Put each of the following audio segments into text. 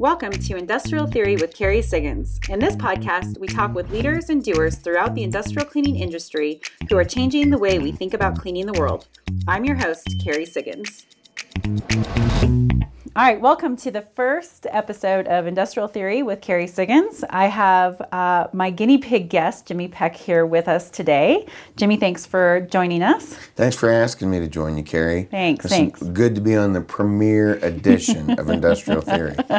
Welcome to Industrial Theory with Kerry Siggins. In this podcast, we talk with leaders and doers throughout the industrial cleaning industry who are changing the way we think about cleaning the world. I'm your host, Kerry Siggins. All right, welcome to the first episode of Industrial Theory with Kerry Siggins. I have uh, my guinea pig guest, Jimmy Peck, here with us today. Jimmy, thanks for joining us. Thanks for asking me to join you, Kerry. Thanks, It's thanks. Good to be on the premiere edition of Industrial Theory. All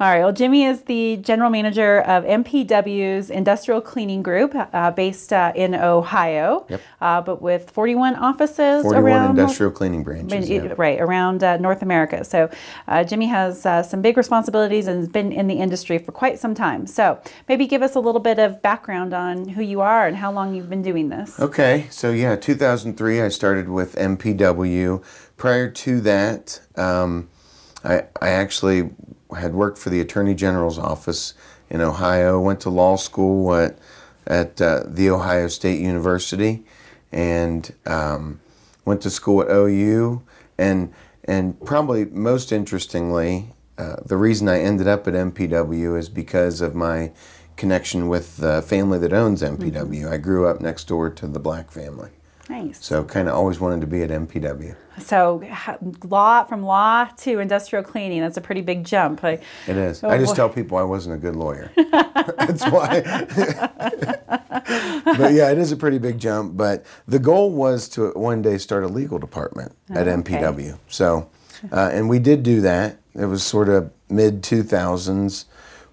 right. Well, Jimmy is the general manager of MPW's Industrial Cleaning Group, uh, based uh, in Ohio, Yep. uh, but with 41 offices 41 around industrial cleaning branches. yeah. right around uh, North America. So, uh, Jimmy has uh, some big responsibilities and has been in the industry for quite some time. So, maybe give us a little bit of background on who you are and how long you've been doing this. Okay, so yeah, 2003, I started with MPW. Prior to that, um, I, I actually had worked for the Attorney General's office in Ohio, went to law school at, at uh, The Ohio State University, and um, went to school at OU. And, and probably most interestingly, uh, the reason I ended up at MPW is because of my connection with the family that owns MPW. I grew up next door to the Black family. Nice. So kind of always wanted to be at MPW. So, law from law to industrial cleaning. That's a pretty big jump. Like, It is. Oh, I just boy. tell people I wasn't a good lawyer. That's why. but yeah, it is a pretty big jump. But the goal was to one day start a legal department at Oh, okay. MPW. So, uh, and we did do that. It was sort of mid 2000s.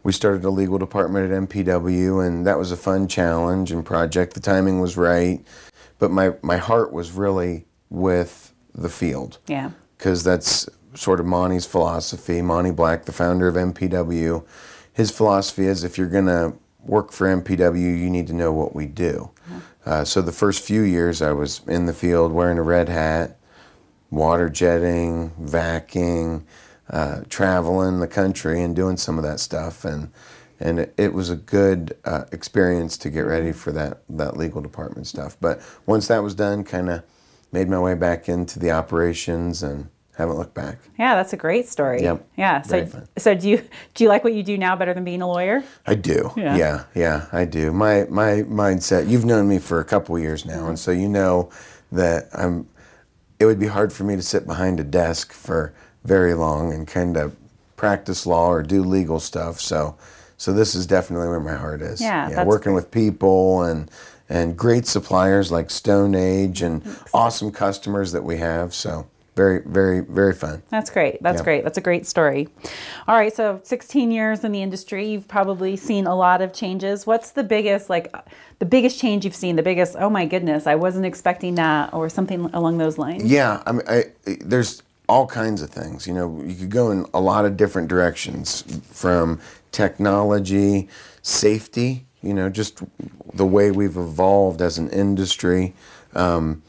We started a legal department at MPW, and that was a fun challenge and project. The timing was right. But my, my heart was really with the field yeah. because that's sort of Monty's philosophy. Monty Black, the founder of MPW, his philosophy is if you're going to work for MPW, you need to know what we do. Uh, so the first few years I was in the field wearing a red hat, water jetting, vacuuming, uh, traveling the country and doing some of that stuff. And and it, it was a good uh, experience to get ready for that, that legal department stuff. But once that was done, kind of made my way back into the operations and haven't looked back. Yeah, that's a great story. Yep. Yeah. So, so do you do you like what you do now better than being a lawyer? I do. Yeah. Yeah. yeah, I do. My my mindset. You've known me for a couple of years now, and so you know that I'm. It would be hard for me to sit behind a desk for very long and kind of practice law or do legal stuff. So, so this is definitely where my heart is. Yeah, yeah working with people and and great suppliers like StoneAge and awesome customers that we have. So very very very fun. That's great. That's Yep. great. That's a great story. All right, so 16 years in the industry, you've probably seen a lot of changes. What's the biggest like the biggest change you've seen? The biggest, oh my goodness, I wasn't expecting that or something along those lines. Yeah, I mean, I, there's all kinds of things. You know, you could go in a lot of different directions from technology, safety, you know, just the way we've evolved as an industry, um,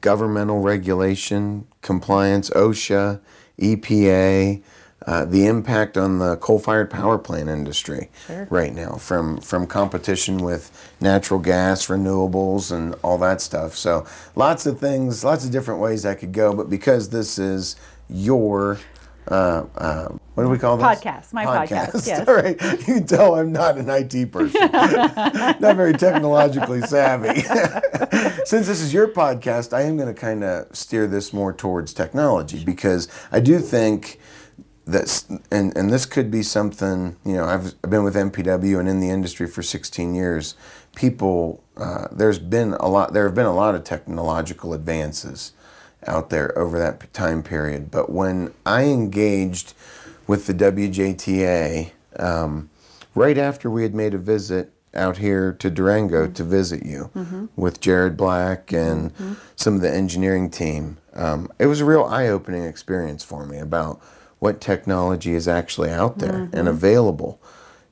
governmental regulation, compliance, OSHA, EPA, uh, the impact on the coal-fired power plant industry Sure. right now from from competition with natural gas, renewables, and all that stuff. So lots of things, lots of different ways I could go. But because this is your uh, uh, what do we call this? Podcast, my podcast, yes. All right, you can tell I'm not an IT person, not very technologically savvy. Since this is your podcast, I am going to kind of steer this more towards technology because I do think that's and and this could be something you know I've, I've been with MPW and in the industry for 16 years. People, uh, there's been a lot. There have been a lot of technological advances out there over that time period. But when I engaged with the WJTA um, right after we had made a visit out here to Durango to visit you with Jared Black and some of the engineering team, um, it was a real eye-opening experience for me about what technology is actually out there and available.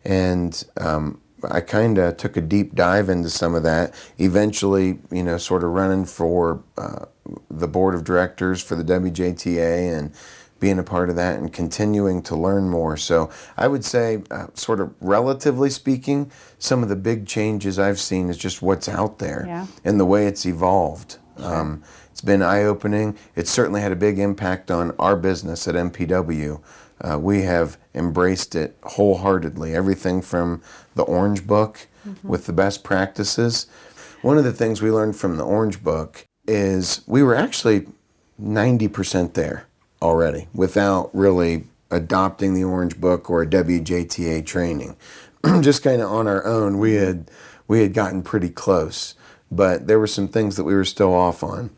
And um, I kind of took a deep dive into some of that. Eventually, you know, sort of running for uh, the board of directors for the WJTA and being a part of that and continuing to learn more. So I would say, uh, sort of relatively speaking, some of the big changes I've seen is just what's out there Yeah. and the way it's evolved. Um, it's been eye opening. It certainly had a big impact on our business at MPW. Uh, we have embraced it wholeheartedly. Everything from the Orange Book with the best practices. One of the things we learned from the Orange Book is we were actually 90% there already without really adopting the Orange Book or a WJTA training. Just kind of on our own, we had we had gotten pretty close, but there were some things that we were still off on.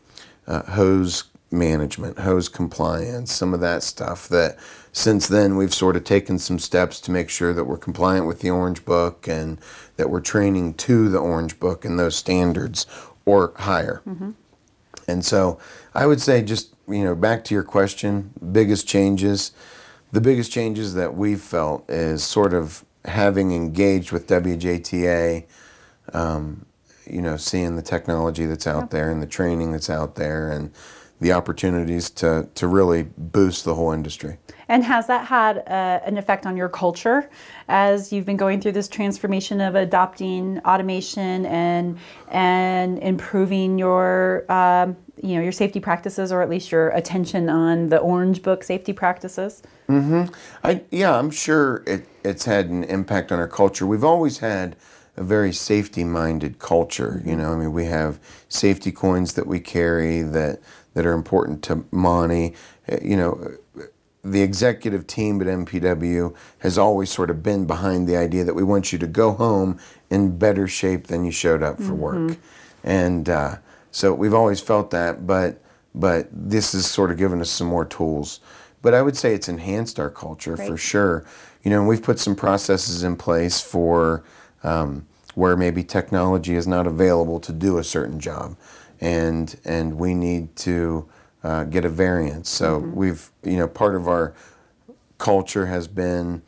Uh, hose management, hose compliance, some of that stuff that since then we've sort of taken some steps to make sure that we're compliant with the Orange Book and that we're training to the Orange Book and those standards or higher. And so I would say, just, you know, back to your question, biggest changes. The biggest changes that we've felt is sort of having engaged with WJTA, um, you know, seeing the technology that's out there and the training that's out there and the opportunities to, to really boost the whole industry. And has that had uh, an effect on your culture as you've been going through this transformation of adopting automation and and improving your um, you know your safety practices or at least your attention on the Orange Book safety practices? I yeah, I'm sure it, it's had an impact on our culture. We've always had a very safety-minded culture. You know, I mean, we have safety coins that we carry that that are important to Monty. Uh, You know, the executive team at MPW has always sort of been behind the idea that we want you to go home in better shape than you showed up for work, and uh, so we've always felt that. But but this has sort of given us some more tools. But I would say it's enhanced our culture for sure. You know, and we've put some processes in place for um, where maybe technology is not available to do a certain job, and and we need to uh, get a variance. So we've you know part of our culture has been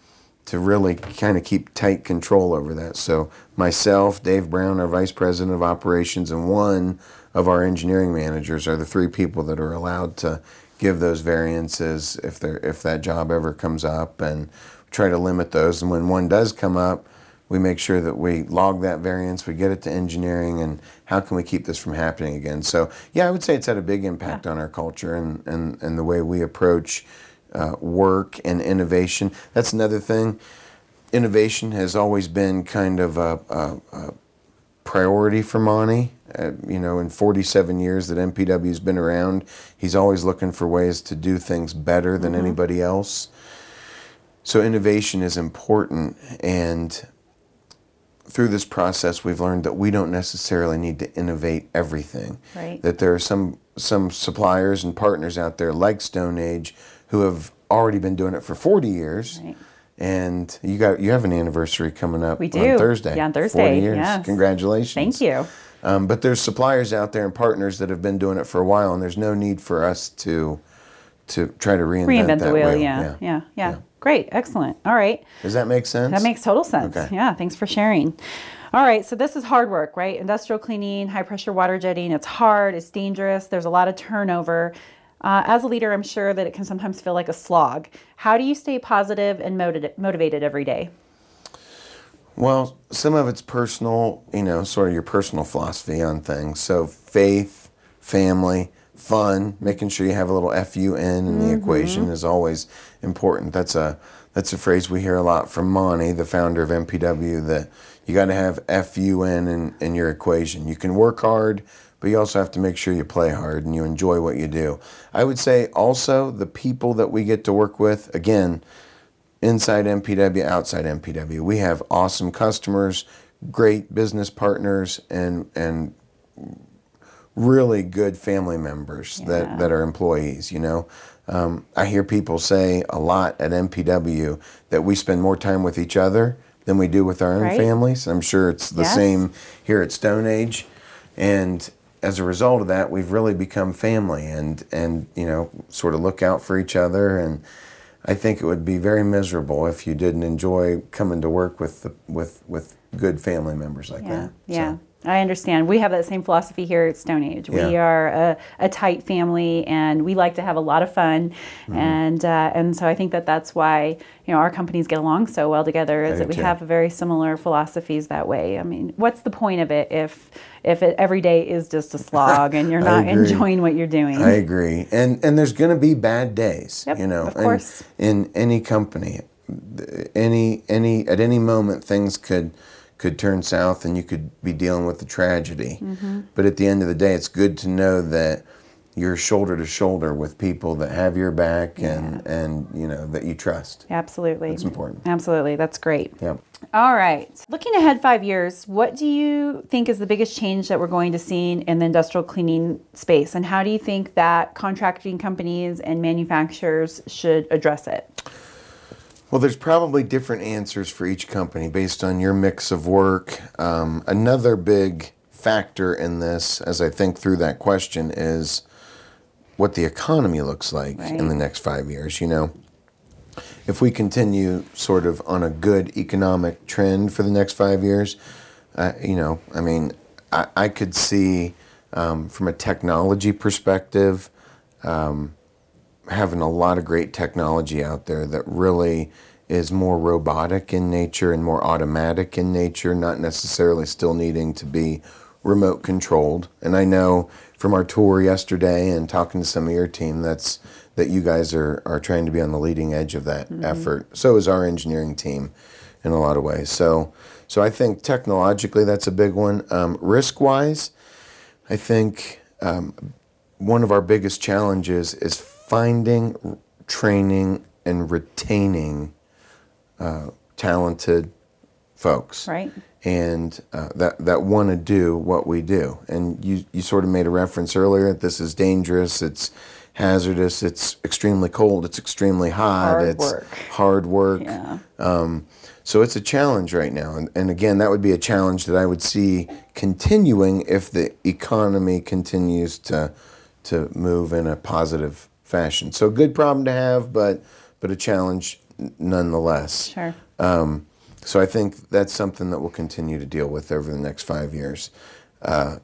to really kind of keep tight control over that. So myself, Dave Brown, our vice president of operations, and one of our engineering managers are the three people that are allowed to give those variances if there if that job ever comes up and try to limit those. And when one does come up, we make sure that we log that variance, we get it to engineering, and how can we keep this from happening again? So, yeah, I would say it's had a big impact on our culture and, and, and the way we approach uh, work and innovation. That's another thing. Innovation has always been kind of a, a, a priority for Monty. Uh, you know, in 47 years that MPW has been around, he's always looking for ways to do things better than anybody else. So innovation is important, and through this process, we've learned that we don't necessarily need to innovate everything. Right. That there are some some suppliers and partners out there like StoneAge who have already been doing it for 40 years. Right. And you got you have an anniversary coming up We do. on Thursday. Yeah, on Thursday. 40 years. yes. Congratulations. Thank you. Um, but there's suppliers out there and partners that have been doing it for a while, and there's no need for us to to try to reinvent, Reinvent that the wheel. wheel. Yeah, yeah, yeah, Yeah. Great, excellent. All right. Does that make sense? That makes total sense. Okay. Yeah, thanks for sharing. All right, so this is hard work, right? Industrial cleaning, high pressure water jetting. It's hard, it's dangerous, there's a lot of turnover. Uh, as a leader, I'm sure that it can sometimes feel like a slog. How do you stay positive and motiv- motivated every day? Well, some of it's personal, you know, sort of your personal philosophy on things. So faith, family, fun, making sure you have a little FUN in the equation mm-hmm. is always important. That's a that's a phrase we hear a lot from Monty, the founder of MPW, that you got to have FUN in, in your equation. You can work hard, but you also have to make sure you play hard and you enjoy what you do. I would say also the people that we get to work with, again, inside MPW, outside MPW. We have awesome customers, great business partners, and and really good family members Yeah. that, that are employees. You know, um, I hear people say a lot at MPW that we spend more time with each other than we do with our own Right. families. I'm sure it's the Yes. same here at StoneAge, and as a result of that, we've really become family, and and you know, sort of look out for each other and. I think it would be very miserable if you didn't enjoy coming to work with the, with with good family members like Yeah, that. yeah. So, I understand. We have that same philosophy here at StoneAge. We are a, a tight family, and we like to have a lot of fun, Mm-hmm. and uh, and so I think that that's why you know our companies get along so well together. Is do that we too. have very similar philosophies that way. I mean, what's the point of it if if it, every day is just a slog and you're not agree. enjoying what you're doing? I agree, and and there's going to be bad days, Yep, you know, of course. in any company, any any at any moment things could could turn south, and you could be dealing with the tragedy. Mm-hmm. But at the end of the day, it's good to know that you're shoulder to shoulder with people that have your back and and you know that you trust. Absolutely, It's important. Absolutely, that's great. Yeah. All right. Looking ahead five years, what do you think is the biggest change that we're going to see in the industrial cleaning space? And how do you think that contracting companies and manufacturers should address it? Well, there's probably different answers for each company based on your mix of work. Um, another big factor in this, as I think through that question, is what the economy looks like in the next five years. You know, if we continue sort of on a good economic trend for the next five years, uh, you know, I mean, I, I could see um, from a technology perspective having a lot of great technology out there that really is more robotic in nature and more automatic in nature, not necessarily still needing to be remote controlled. And I know from our tour yesterday and talking to some of your team that's that you guys are, are trying to be on the leading edge of that effort. So is our engineering team in a lot of ways. So so I think technologically that's a big one. Um, risk wise, I think one of our biggest challenges is finding, training, and retaining uh, talented folks. Right. And uh, that that want to do what we do. And you you sort of made a reference earlier. That this is dangerous. It's hazardous. It's extremely cold. It's extremely hot. Hard it's work. hard work. Yeah. Um, So it's a challenge right now. And, and again, that would be a challenge that I would see continuing if the economy continues to, to move in a positive fashion. So, a good problem to have, but, but a challenge nonetheless. Sure. So, I think that's something that we'll continue to deal with over the next five years. Uh,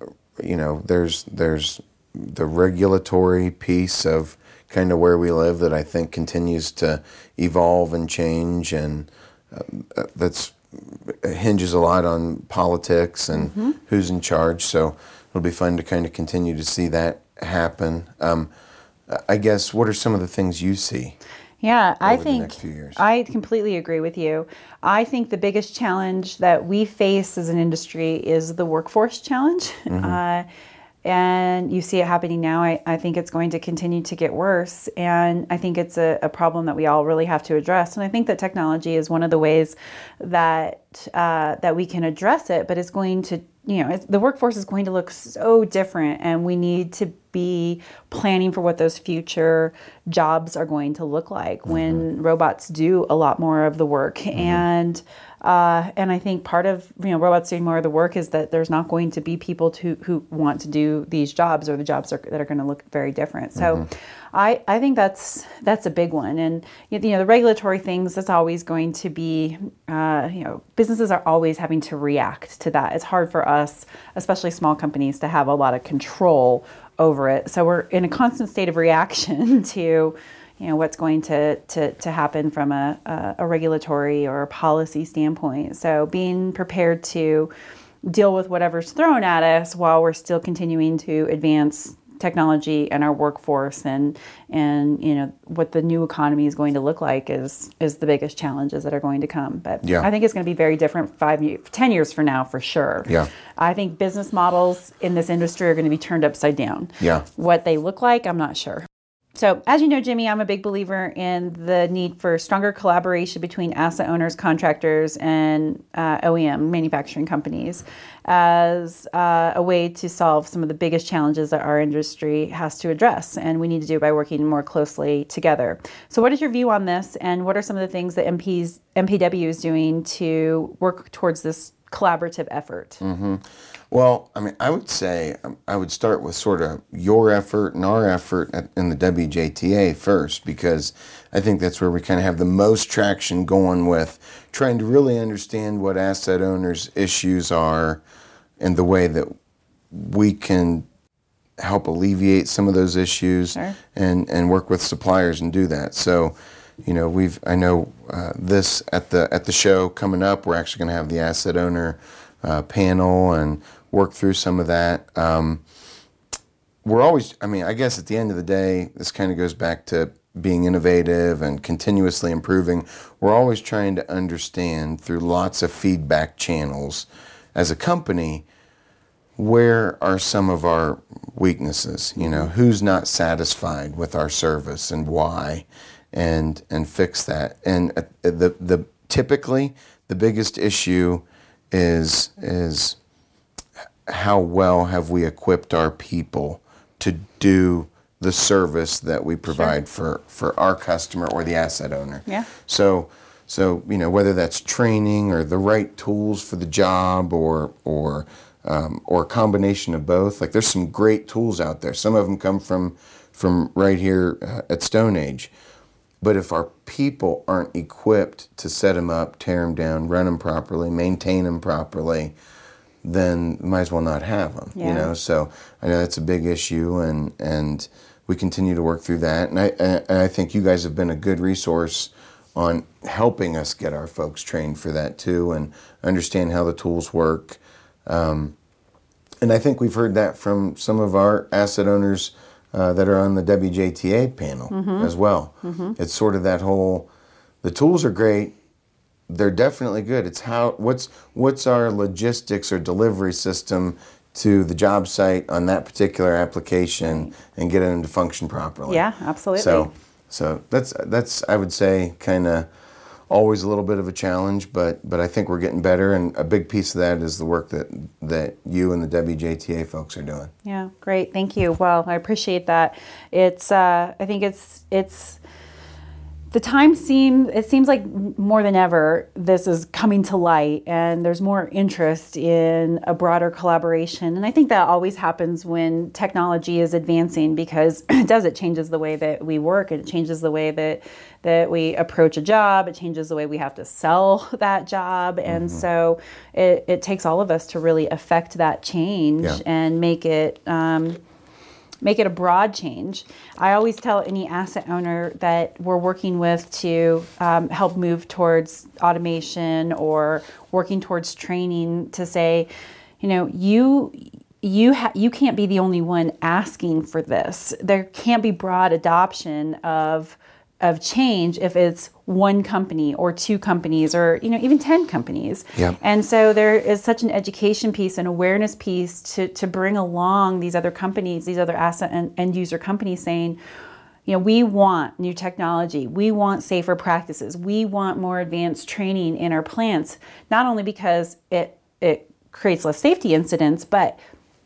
you know, there's, there's the regulatory piece of kind of where we live that I think continues to evolve and change and uh, that's hinges a lot on politics and who's in charge. So it'll be fun to kind of continue to see that happen. Um, I guess what are some of the things you see? Yeah, I think next few years. I completely agree with you. I think the biggest challenge that we face as an industry is the workforce challenge. Mm-hmm. Uh, and you see it happening now. I, I think it's going to continue to get worse. And I think it's a, a problem that we all really have to address. And I think that technology is one of the ways that uh, that we can address it, but it's going to you know, it's, the workforce is going to look so different, and we need to be planning for what those future jobs are going to look like when robots do a lot more of the work. And uh, and I think part of you know robots doing more of the work is that there's not going to be people to, who want to do these jobs or the jobs are, that are going to look very different. So. I, I think that's that's a big one, and you know the regulatory things. That's always going to be, uh, you know, businesses are always having to react to that. It's hard for us, especially small companies, to have a lot of control over it. So we're in a constant state of reaction to, you know, what's going to to, to happen from a, a, a regulatory or a policy standpoint. So being prepared to deal with whatever's thrown at us while we're still continuing to advance technology and our workforce and and you know what the new economy is going to look like is is the biggest challenges that are going to come but Yeah. i think it's going to be very different five 10 years from now for sure Yeah. i think business models in this industry are going to be turned upside down Yeah. what they look like i'm not sure so, as you know, Jimmy, I'm a big believer in the need for stronger collaboration between asset owners, contractors, and uh, OEM manufacturing companies as uh, a way to solve some of the biggest challenges that our industry has to address. And we need to do by working more closely together. So, what is your view on this? And what are some of the things that MPs, MPW is doing to work towards this collaborative effort? Well, I mean, I would say um, I would start with sort of your effort and our effort at, in the WJTA first, because I think that's where we kind of have the most traction going with trying to really understand what asset owners' issues are and the way that we can help alleviate some of those issues Sure. and and work with suppliers and do that. So, you know, we've I know uh, this at the at the show coming up. We're actually going to have the asset owner uh, panel and work through some of that. Um, we're always i mean i guess at the end of the day this kind of goes back to being innovative and continuously improving. We're always trying to understand through lots of feedback channels as a company where are some of our weaknesses? You know who's not satisfied with our service and why? And and fix that. And uh, the the typically the biggest issue is is how well have we equipped our people to do the service that we provide for, for our customer or the asset owner. Yeah. So so you know whether that's training or the right tools for the job or or um, or a combination of both. Like there's some great tools out there. Some of them come from from right here uh, at StoneAge. But if our people aren't equipped to set them up, tear them down, run them properly, maintain them properly, then might as well not have them. Yeah. You know, so I know that's a big issue, and and we continue to work through that. And I and I think you guys have been a good resource on helping us get our folks trained for that too, and understand how the tools work. Um, and I think we've heard that from some of our asset owners uh, that are on the WJTA panel as well. It's sort of that whole the tools are great, they're definitely good. It's how what's what's our logistics or delivery system to the job site on that particular application and get it into function properly. Yeah, absolutely. So so that's that's I would say kind of always a little bit of a challenge, but but I think we're getting better, and a big piece of that is the work that that you and the WJTA folks are doing. Yeah, great. Thank you. Well, I appreciate that. It's uh, I think it's it's the time seem it seems like more than ever this is coming to light and there's more interest in a broader collaboration. And i think that always happens when technology is advancing because it does it changes the way that we work it changes the way that that we approach a job it changes the way we have to sell that job. And so it, it takes all of us to really affect that change Yeah. and make it um, make it a broad change. I always tell any asset owner that we're working with to um, help move towards automation or working towards training to say, you know, you you ha- you can't be the only one asking for this. There can't be broad adoption of of change if it's one company or two companies or you know even 10 companies Yep. and so there is such an education piece and awareness piece to, to bring along these other companies, these other asset and end user companies saying, you know, we want new technology. We want safer practices. We want more advanced training in our plants, not only because it it creates less safety incidents, but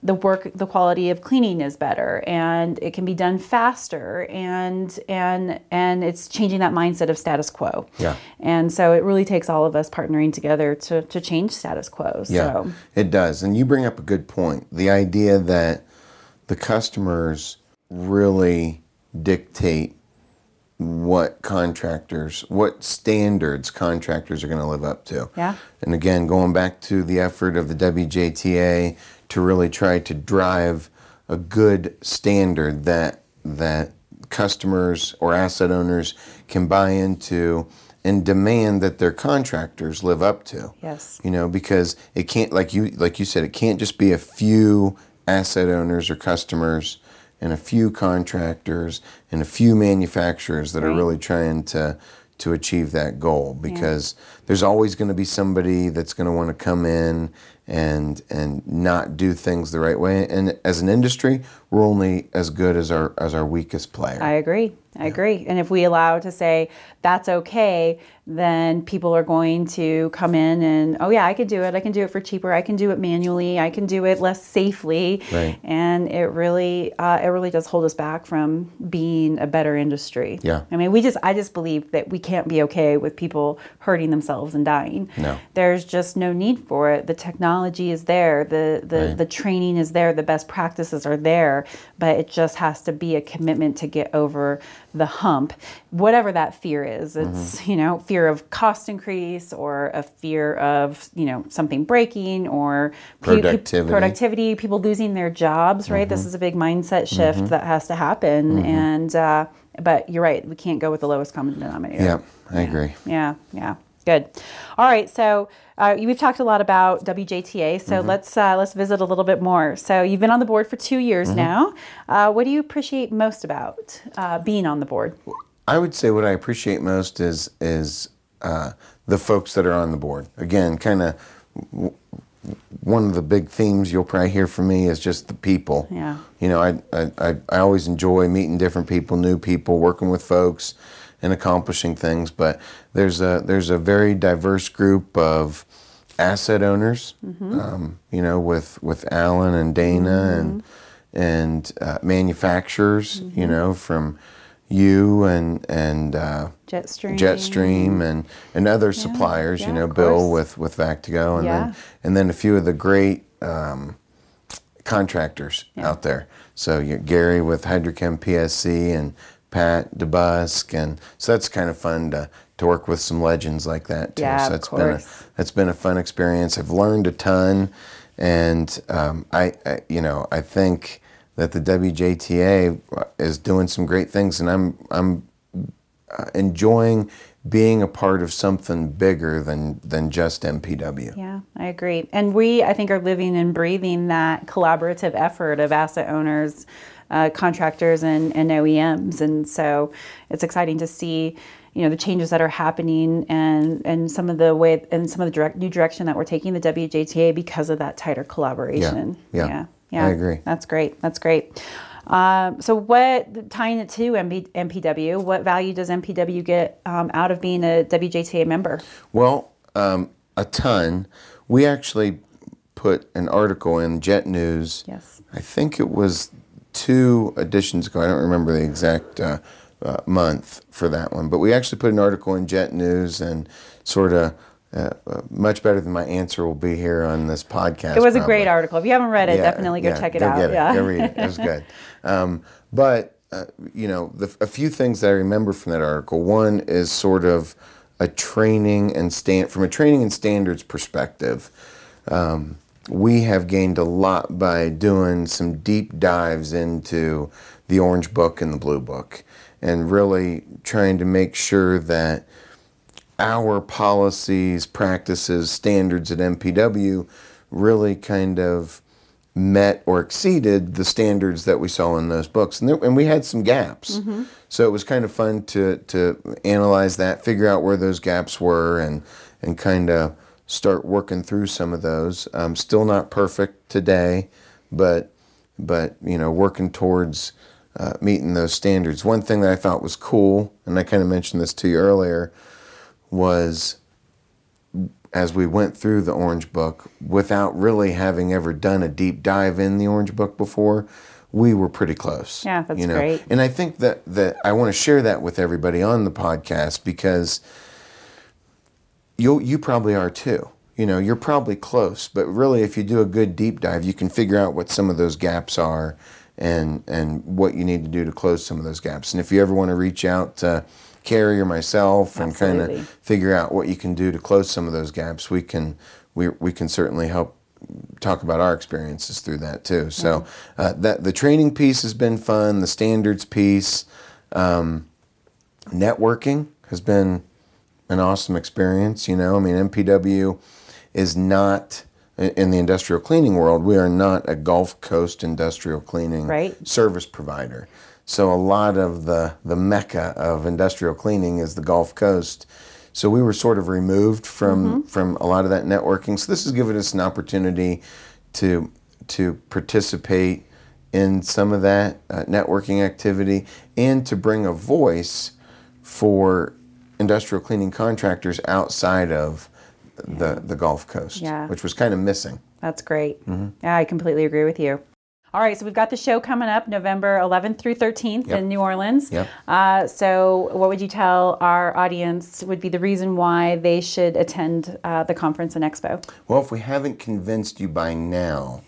the work the quality of cleaning is better and it can be done faster and and and it's changing that mindset of status quo. Yeah. And so it really takes all of us partnering together to, to change status quo. Yeah, So it does. And you bring up a good point. The idea that the customers really dictate what contractors, what standards contractors are going to live up to. Yeah. And again, going back to the effort of the WJTA to really try to drive a good standard that that customers or asset owners can buy into and demand that their contractors live up to. Yes. you know because it can't like you like you said it can't just be a few asset owners or customers and a few contractors and a few manufacturers that are really trying to to achieve that goal. Because there's always going to be somebody that's going to want to come in and and not do things the right way. And as an industry we're only as good as our as our weakest player I agree. I agree. And if we allow to say that's okay, then people are going to come in and, oh, yeah, I can do it. I can do it for cheaper. I can do it manually. I can do it less safely. Right. And it really, uh, it really does hold us back from being a better industry. Yeah. I mean, we just, I just believe that we can't be okay with people hurting themselves and dying. No. There's just no need for it. The technology technology is there, the the, Right. the training is there, the best practices are there, but it just has to be a commitment to get over the hump, whatever that fear is. It's Mm-hmm. you know fear of cost increase or a fear of you know something breaking or pe- pe- Productivity. productivity, people losing their jobs. Right, Mm-hmm. this is a big mindset shift that has to happen, and uh, but you're right, we can't go with the lowest common denominator. Yeah, I agree. Yeah, yeah, good. All right, so uh, we've talked a lot about WJTA, so Mm-hmm. let's uh, let's visit a little bit more. So you've been on the board for two years Mm-hmm. now. Uh, what do you appreciate most about uh, being on the board? I would say what I appreciate most is is uh, the folks that are on the board. Again, kind of w- one of the big themes you'll probably hear from me is just the people. Yeah. You know, I, I, I, always enjoy meeting different people, new people, working with folks, and accomplishing things. But there's a there's a very diverse group of asset owners. Um, you know, with with Alan and Dana and and uh, manufacturers. You know, from you and and uh, Jetstream. Jetstream and and other suppliers. yeah, you know, Bill course. with with Vactigo, and Yeah. then and then a few of the great um, contractors out there. So you Gary with Hydrochem PSC and Pat DeBusk, and so that's kind of fun to to work with some legends like that too. Yeah, so of that's been a course. that's been a fun experience. I've learned a ton, and um, I, I you know I think that the WJTA is doing some great things, and I'm I'm uh, enjoying being a part of something bigger than than just MPW. Yeah, I agree. And we, I think, are living and breathing that collaborative effort of asset owners, uh, contractors, and, and OEMs. And so it's exciting to see, you know, the changes that are happening and and some of the way and some of the direct, new direction that we're taking the WJTA because of that tighter collaboration. yeah. yeah, yeah. I agree. That's great. That's great. Um, so, what tying it to MP, MPW? What value does MPW get um, out of being a WJTA member? Well, um, a ton. We actually put an article in Jet News. Yes. I think it was two editions ago. I don't remember the exact uh, uh, month for that one, but we actually put an article in Jet News and sort of. Uh, much better than my answer will be here on this podcast. It was a great article. If you haven't read it, Yeah, definitely go yeah, check it go out. Get it. Yeah. Go read it. It was good. Um, but uh, you know, the, a few things that I remember from that article. One is sort of a training and stand from a training and standards perspective. Um, we have gained a lot by doing some deep dives into the Orange Book and the Blue Book, and really trying to make sure that our policies, practices, standards at MPW really kind of met or exceeded the standards that we saw in those books. And, there, and we had some gaps. So it was kind of fun to, to analyze that, figure out where those gaps were, and, and kind of start working through some of those. Um, still not perfect today, but, but you know, working towards uh, meeting those standards. One thing that I thought was cool, and I kind of mentioned this to you earlier, was as we went through the Orange Book without really having ever done a deep dive in the Orange Book before, we were pretty close. Yeah, that's great. And I think that that I want to share that with everybody on the podcast because you you probably are too. You know, you're probably close, but really, if you do a good deep dive, you can figure out what some of those gaps are, and and what you need to do to close some of those gaps. And if you ever want to reach out to Kerry or myself and kind of figure out what you can do to close some of those gaps, we can we we can certainly help talk about our experiences through that too. So uh, that the training piece has been fun. The standards piece, um, networking has been an awesome experience. You know, I mean, MPW is not in the industrial cleaning world. We are not a Gulf Coast industrial cleaning Right. service provider. So a lot of the the mecca of industrial cleaning is the Gulf Coast. So we were sort of removed from from a lot of that networking. So this has given us an opportunity to to participate in some of that uh, networking activity and to bring a voice for industrial cleaning contractors outside of the the Gulf Coast, Yeah. which was kind of missing. That's great. Mm-hmm. Yeah, I completely agree with you. All right, so we've got the show coming up November 11th through 13th Yep. in New Orleans. Yep. Uh, so, what would you tell our audience would be the reason why they should attend uh, the conference and expo? Well, if we haven't convinced you by now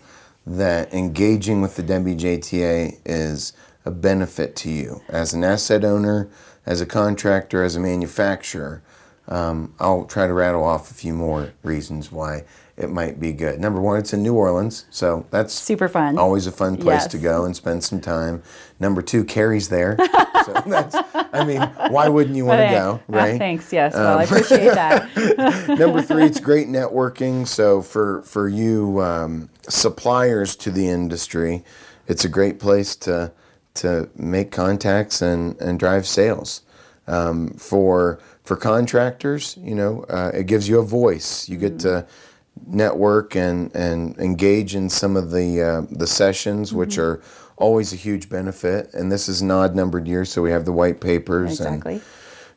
that engaging with the WJTA is a benefit to you as an asset owner, as a contractor, as a manufacturer, um, I'll try to rattle off a few more reasons why it might be good. Number one, it's in New Orleans, so that's Super fun. Always a fun place to go and spend some time. Number two, Kerry's there. so that's, I mean, why wouldn't you want to go, ah, right? thanks. Yes. Well, I appreciate that. Number three, it's great networking. So for for you um, suppliers to the industry, it's a great place to to make contacts and and drive sales. Um, for for contractors, you know, uh, it gives you a voice. You get to network and and engage in some of the uh, the sessions, which are always a huge benefit. And this is an odd numbered year, so we have the white papers and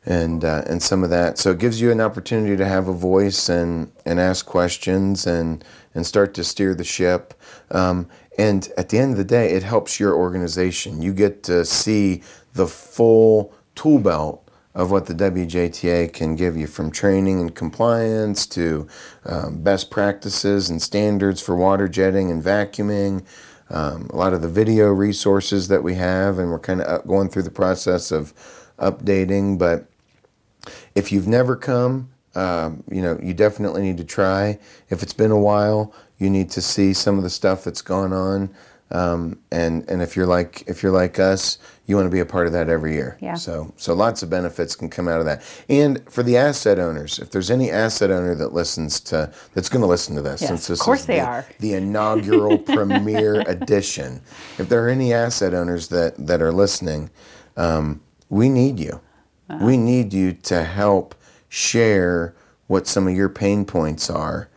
and uh, and some of that. So it gives you an opportunity to have a voice and and ask questions and and start to steer the ship. Um, and at the end of the day, it helps your organization. You get to see the full tool belt of what the WJTA can give you, from training and compliance to um, best practices and standards for water jetting and vacuuming. Um, a lot of the video resources that we have, and we're kind of going through the process of updating. But if you've never come, um, you know, you definitely need to try. If it's been a while, you need to see some of the stuff that's gone on. Um, and and if you're like if you're like us, you want to be a part of that every year. Yeah. So so lots of benefits can come out of that. And for the asset owners, if there's any asset owner that listens to that's going to listen to this, Yes, since this of course is they the, are. the inaugural premiere edition, if there are any asset owners that that are listening, um, we need you. Uh-huh. We need you to help share what some of your pain points are,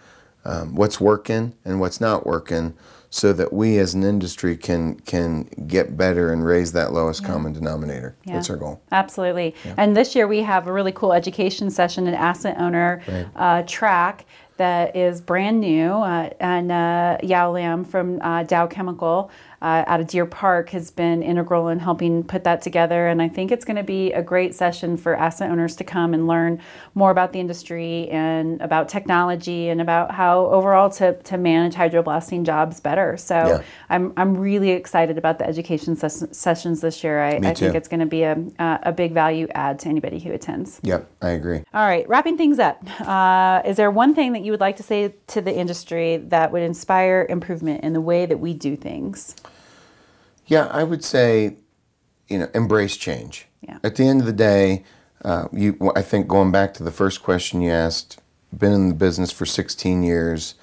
um, what's working and what's not working, so that we as an industry can can get better and raise that lowest common denominator. Yeah. That's our goal. Absolutely. And this year we have a really cool education session, an asset owner uh, track that is brand new. Uh, and uh, Yao Lam from uh, Dow Chemical uh, out of Deer Park has been integral in helping put that together. And I think it's going to be a great session for asset owners to come and learn more about the industry and about technology and about how overall to, to manage hydroblasting jobs better. So Yeah. I'm, I'm really excited about the education ses- sessions this year. I, I think it's going to be a, a big value add to anybody who attends. Yep, I agree. All right, wrapping things up. Uh, is there one thing that you would like to say to the industry that would inspire improvement in the way that we do things? Yeah, I would say, you know, embrace change. Yeah. At the end of the day, uh, you. I think going back to the first question you asked, been in the business for 16 years.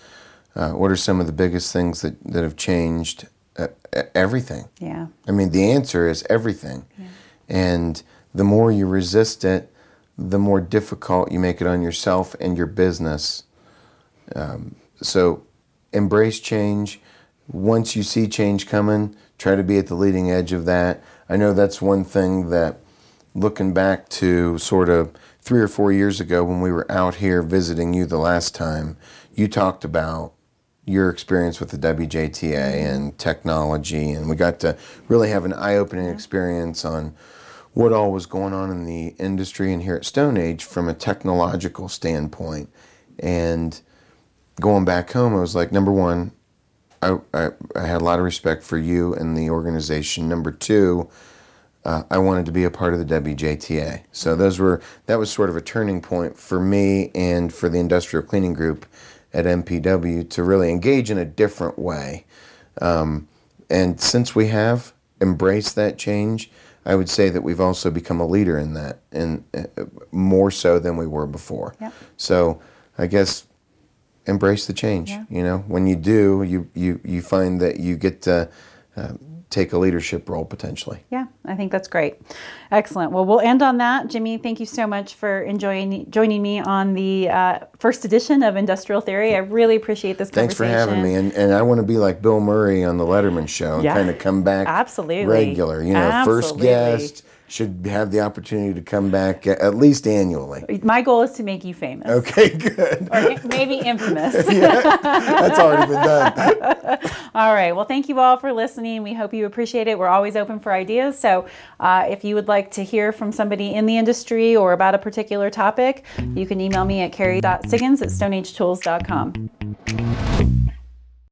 Uh, what are some of the biggest things that, that have changed? Uh, everything. Yeah. I mean, the answer is everything. Yeah. And the more you resist it, the more difficult you make it on yourself and your business. Um, so embrace change. Once you see change coming, try to be at the leading edge of that. I know that's one thing that, looking back to sort of three or four years ago when we were out here visiting you the last time, you talked about your experience with the WJTA and technology, and we got to really have an eye-opening experience on what all was going on in the industry and here at StoneAge from a technological standpoint. And going back home, I was like, number one, I, I, I had a lot of respect for you and the organization. Number two, uh, I wanted to be a part of the WJTA. So those were that was sort of a turning point for me and for the industrial cleaning group at MPW to really engage in a different way. Um, and since we have embraced that change, I would say that we've also become a leader in that, and uh, more so than we were before. Yep. So I guess embrace the change. Yeah. You know, when you do, you you you find that you get to uh, take a leadership role potentially. Yeah, I think that's great. Excellent. Well, we'll end on that. Jimmy, thank you so much for enjoying joining me on the uh, first edition of Industrial Theory. I really appreciate this Thanks for having me, and, and I want to be like Bill Murray on the Letterman show and Yeah. kind of come back Absolutely. regular. You know, first guest, should have the opportunity to come back at least annually. My goal is to make you famous. Okay, good. Or maybe infamous. That's already been done. All right. Well, thank you all for listening. We hope you appreciate it. We're always open for ideas. So uh, if you would like to hear from somebody in the industry or about a particular topic, you can email me at kerry.siggins at stoneagetools.com.